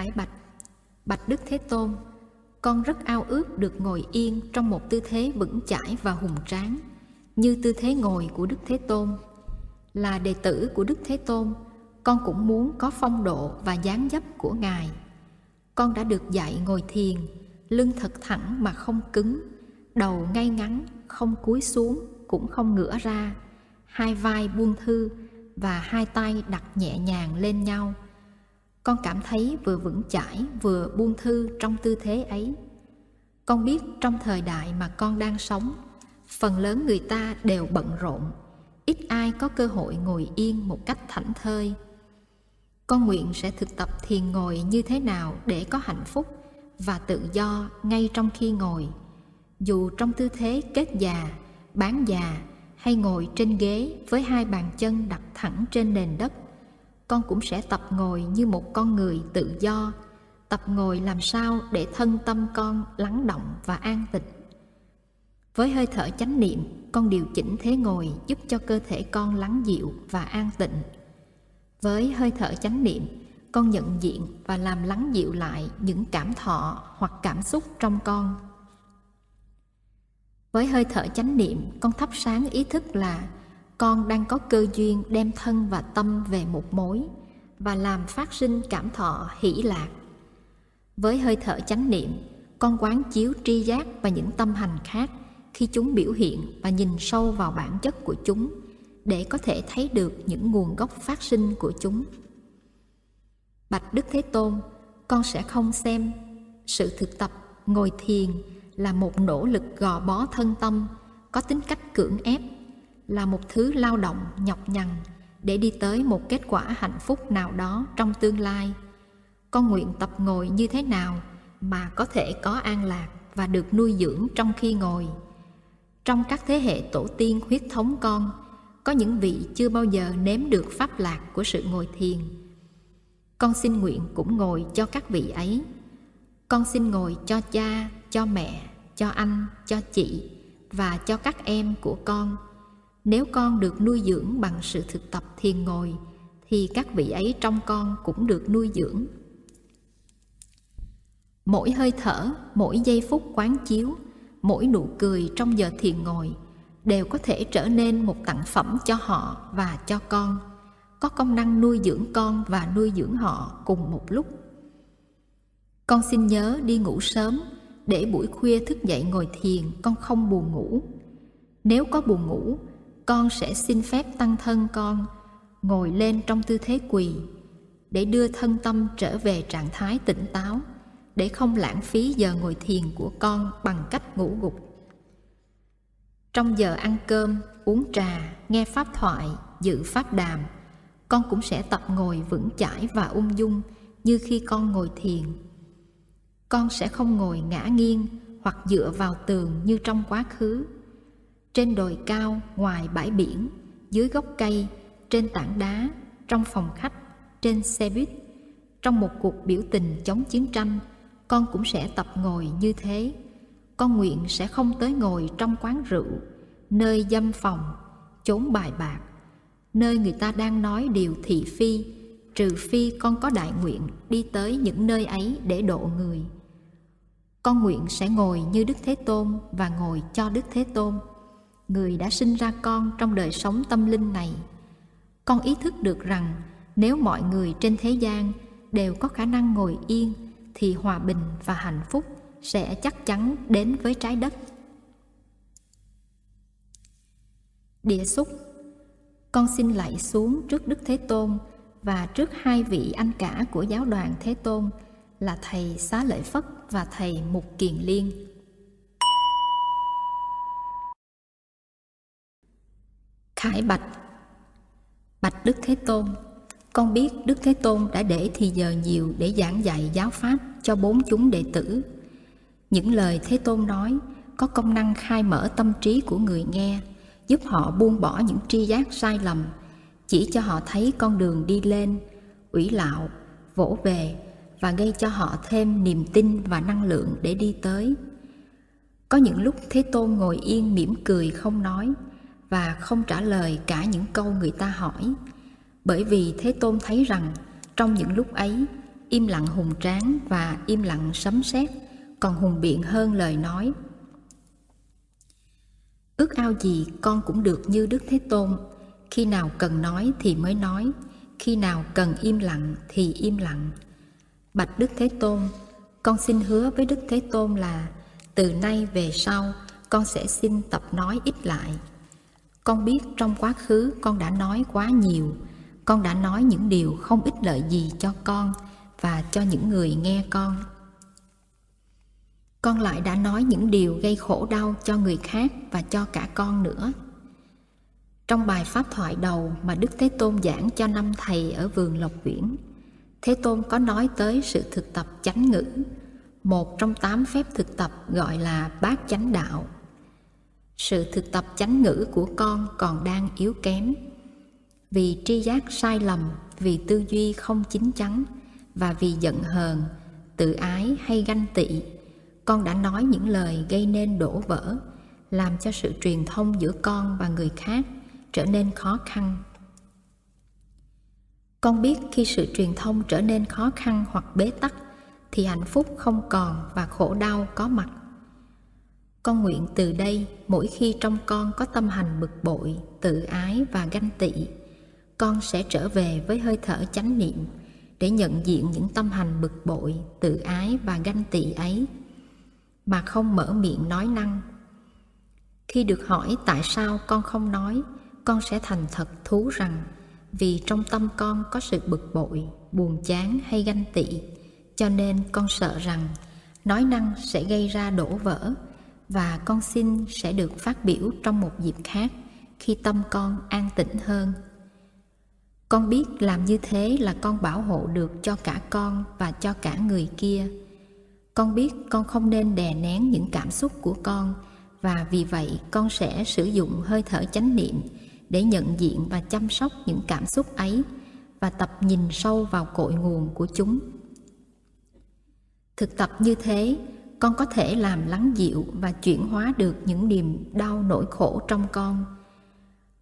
Thái bạch. Bạch Đức Thế Tôn Con rất ao ước được ngồi yên trong một tư thế vững chãi và hùng tráng Như tư thế ngồi của Đức Thế Tôn. Là đệ tử của Đức Thế Tôn Con cũng muốn có phong độ và dáng dấp của Ngài. Con đã được dạy ngồi thiền Lưng thật thẳng mà không cứng Đầu ngay ngắn, không cúi xuống, cũng không ngửa ra Hai vai buông thư và hai tay đặt nhẹ nhàng lên nhau con cảm thấy vừa vững chãi, vừa buông thư trong tư thế ấy. Con biết trong thời đại mà con đang sống, phần lớn người ta đều bận rộn, ít ai có cơ hội ngồi yên một cách thảnh thơi. Con nguyện sẽ thực tập thiền ngồi như thế nào để có hạnh phúc và tự do ngay trong khi ngồi. Dù trong tư thế kết già, bán già hay ngồi trên ghế với hai bàn chân đặt thẳng trên nền đất con cũng sẽ tập ngồi như một con người tự do. Tập ngồi làm sao để thân tâm con lắng động và an tịnh. Với hơi thở chánh niệm, con điều chỉnh thế ngồi giúp cho cơ thể con lắng dịu và an tịnh. Với hơi thở chánh niệm, con nhận diện và làm lắng dịu lại những cảm thọ hoặc cảm xúc trong con. Với hơi thở chánh niệm, con thắp sáng ý thức là con đang có cơ duyên đem thân và tâm về một mối và làm phát sinh cảm thọ hỷ lạc. Với hơi thở chánh niệm, con quán chiếu tri giác và những tâm hành khác khi chúng biểu hiện và nhìn sâu vào bản chất của chúng để có thể thấy được những nguồn gốc phát sinh của chúng. Bạch đức thế tôn, con sẽ không xem sự thực tập ngồi thiền là một nỗ lực gò bó thân tâm, có tính cách cưỡng ép là một thứ lao động, nhọc nhằn để đi tới một kết quả hạnh phúc nào đó trong tương lai. Con nguyện tập ngồi như thế nào mà có thể có an lạc và được nuôi dưỡng trong khi ngồi. Trong các thế hệ tổ tiên huyết thống con, có những vị chưa bao giờ nếm được pháp lạc của sự ngồi thiền. Con xin nguyện cũng ngồi cho các vị ấy. Con xin ngồi cho cha, cho mẹ, cho anh, cho chị và cho các em của con nếu con được nuôi dưỡng bằng sự thực tập thiền ngồi, thì các vị ấy trong con cũng được nuôi dưỡng. Mỗi hơi thở, mỗi giây phút quán chiếu, mỗi nụ cười trong giờ thiền ngồi đều có thể trở nên một tặng phẩm cho họ và cho con. Có công năng nuôi dưỡng con và nuôi dưỡng họ cùng một lúc. Con xin nhớ đi ngủ sớm, để buổi khuya thức dậy ngồi thiền, con không buồn ngủ. Nếu có buồn ngủ con sẽ xin phép tăng thân con, ngồi lên trong tư thế quỳ, để đưa thân tâm trở về trạng thái tỉnh táo, để không lãng phí giờ ngồi thiền của con bằng cách ngủ gục. Trong giờ ăn cơm, uống trà, nghe pháp thoại, dự pháp đàm, con cũng sẽ tập ngồi vững chãi và ung dung như khi con ngồi thiền. Con sẽ không ngồi ngã nghiêng hoặc dựa vào tường như trong quá khứ trên đồi cao ngoài bãi biển, dưới gốc cây, trên tảng đá, trong phòng khách, trên xe buýt. Trong một cuộc biểu tình chống chiến tranh, con cũng sẽ tập ngồi như thế. Con nguyện sẽ không tới ngồi trong quán rượu, nơi dâm phòng, chốn bài bạc, nơi người ta đang nói điều thị phi, trừ phi con có đại nguyện đi tới những nơi ấy để độ người. Con nguyện sẽ ngồi như đức thế tôn và ngồi cho đức thế tôn người đã sinh ra con trong đời sống tâm linh này. Con ý thức được rằng nếu mọi người trên thế gian đều có khả năng ngồi yên thì hòa bình và hạnh phúc sẽ chắc chắn đến với trái đất. Địa xúc. Con xin lạy xuống trước đức thế tôn và trước hai vị anh cả của giáo đoàn thế tôn là thầy xá lợi phất và thầy mục kiền liên. Khải Bạch Bạch Đức Thế Tôn Con biết Đức Thế Tôn đã để thì giờ nhiều để giảng dạy giáo pháp cho bốn chúng đệ tử. Những lời Thế Tôn nói có công năng khai mở tâm trí của người nghe, giúp họ buông bỏ những tri giác sai lầm, chỉ cho họ thấy con đường đi lên, ủy lạo, vỗ về và gây cho họ thêm niềm tin và năng lượng để đi tới. Có những lúc Thế Tôn ngồi yên mỉm cười không nói, và không trả lời cả những câu người ta hỏi. Bởi vì thế tôn thấy rằng trong những lúc ấy, im lặng hùng tráng và im lặng sấm sét còn hùng biện hơn lời nói. Ước ao gì con cũng được như đức thế tôn, khi nào cần nói thì mới nói, khi nào cần im lặng thì im lặng. Bạch đức thế tôn, con xin hứa với đức thế tôn là từ nay về sau con sẽ xin tập nói ít lại con biết trong quá khứ con đã nói quá nhiều. Con đã nói những điều không ích lợi gì cho con và cho những người nghe con. Con lại đã nói những điều gây khổ đau cho người khác và cho cả con nữa. Trong bài pháp thoại đầu mà đức thế tôn giảng cho năm thầy ở vườn lộc viễn thế tôn có nói tới sự thực tập chánh ngữ, một trong tám phép thực tập gọi là bát chánh đạo sự thực tập chánh ngữ của con còn đang yếu kém. Vì tri giác sai lầm, vì tư duy không chín chắn và vì giận hờn, tự ái hay ganh tị, con đã nói những lời gây nên đổ vỡ, làm cho sự truyền thông giữa con và người khác trở nên khó khăn. Con biết khi sự truyền thông trở nên khó khăn hoặc bế tắc, thì hạnh phúc không còn và khổ đau có mặt con nguyện từ đây mỗi khi trong con có tâm hành bực bội, tự ái và ganh tị, con sẽ trở về với hơi thở chánh niệm để nhận diện những tâm hành bực bội, tự ái và ganh tị ấy. Mà không mở miệng nói năng. Khi được hỏi tại sao con không nói, con sẽ thành thật thú rằng vì trong tâm con có sự bực bội, buồn chán hay ganh tị, cho nên con sợ rằng nói năng sẽ gây ra đổ vỡ và con xin sẽ được phát biểu trong một dịp khác khi tâm con an tĩnh hơn. Con biết làm như thế là con bảo hộ được cho cả con và cho cả người kia. Con biết con không nên đè nén những cảm xúc của con và vì vậy con sẽ sử dụng hơi thở chánh niệm để nhận diện và chăm sóc những cảm xúc ấy và tập nhìn sâu vào cội nguồn của chúng. Thực tập như thế con có thể làm lắng dịu và chuyển hóa được những niềm đau nỗi khổ trong con.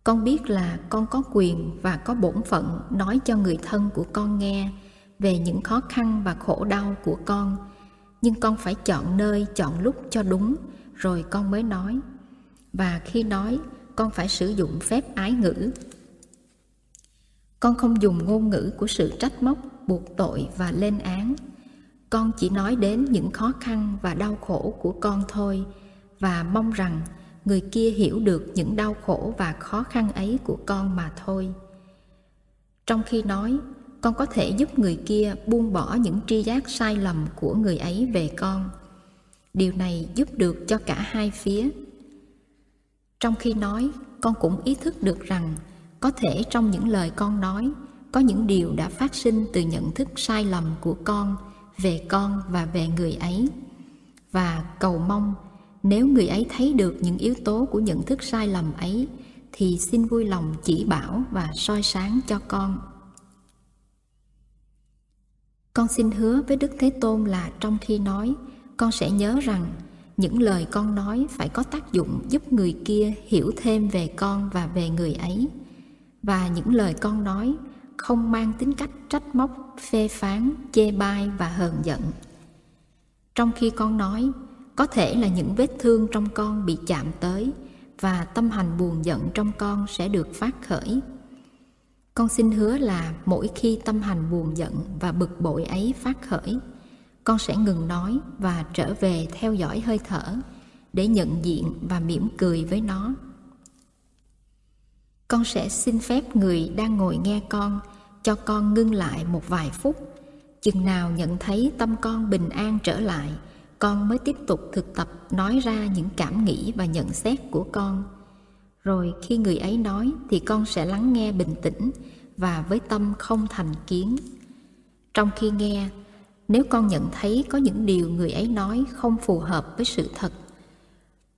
Con biết là con có quyền và có bổn phận nói cho người thân của con nghe về những khó khăn và khổ đau của con. Nhưng con phải chọn nơi, chọn lúc cho đúng, rồi con mới nói. Và khi nói, con phải sử dụng phép ái ngữ. Con không dùng ngôn ngữ của sự trách móc, buộc tội và lên án con chỉ nói đến những khó khăn và đau khổ của con thôi, và mong rằng người kia hiểu được những đau khổ và khó khăn ấy của con mà thôi. Trong khi nói, con có thể giúp người kia buông bỏ những tri giác sai lầm của người ấy về con. Điều này giúp được cho cả hai phía. Trong khi nói, con cũng ý thức được rằng có thể trong những lời con nói, có những điều đã phát sinh từ nhận thức sai lầm của con về con và về người ấy. Và cầu mong nếu người ấy thấy được những yếu tố của nhận thức sai lầm ấy, thì xin vui lòng chỉ bảo và soi sáng cho con. Con xin hứa với đức thế tôn là trong khi nói, con sẽ nhớ rằng những lời con nói phải có tác dụng giúp người kia hiểu thêm về con và về người ấy. Và những lời con nói không mang tính cách trách móc, phê phán, chê bai và hờn giận. Trong khi con nói, có thể là những vết thương trong con bị chạm tới và tâm hành buồn giận trong con sẽ được phát khởi. Con xin hứa là mỗi khi tâm hành buồn giận và bực bội ấy phát khởi, con sẽ ngừng nói và trở về theo dõi hơi thở để nhận diện và mỉm cười với nó con sẽ xin phép người đang ngồi nghe con, cho con ngưng lại một vài phút. Chừng nào nhận thấy tâm con bình an trở lại, con mới tiếp tục thực tập nói ra những cảm nghĩ và nhận xét của con. Rồi khi người ấy nói thì con sẽ lắng nghe bình tĩnh và với tâm không thành kiến. Trong khi nghe, nếu con nhận thấy có những điều người ấy nói không phù hợp với sự thật,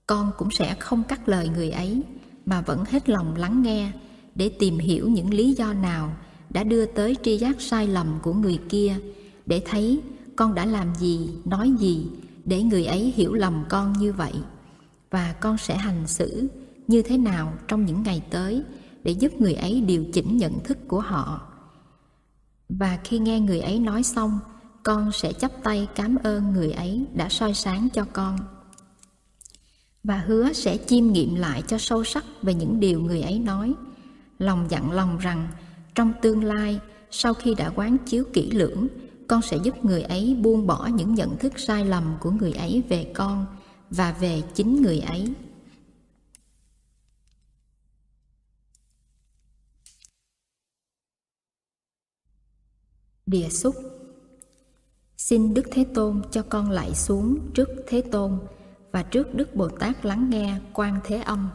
con cũng sẽ không cắt lời người ấy mà vẫn hết lòng lắng nghe để tìm hiểu những lý do nào đã đưa tới tri giác sai lầm của người kia, để thấy con đã làm gì, nói gì để người ấy hiểu lầm con như vậy. Và con sẽ hành xử như thế nào trong những ngày tới để giúp người ấy điều chỉnh nhận thức của họ. Và khi nghe người ấy nói xong, con sẽ chắp tay cảm ơn người ấy đã soi sáng cho con và hứa sẽ chiêm nghiệm lại cho sâu sắc về những điều người ấy nói. Lòng dặn lòng rằng, trong tương lai, sau khi đã quán chiếu kỹ lưỡng, con sẽ giúp người ấy buông bỏ những nhận thức sai lầm của người ấy về con và về chính người ấy. Địa xúc. Xin đức thế tôn cho con lại xuống trước thế tôn và trước đức bồ tát lắng nghe quan thế âm.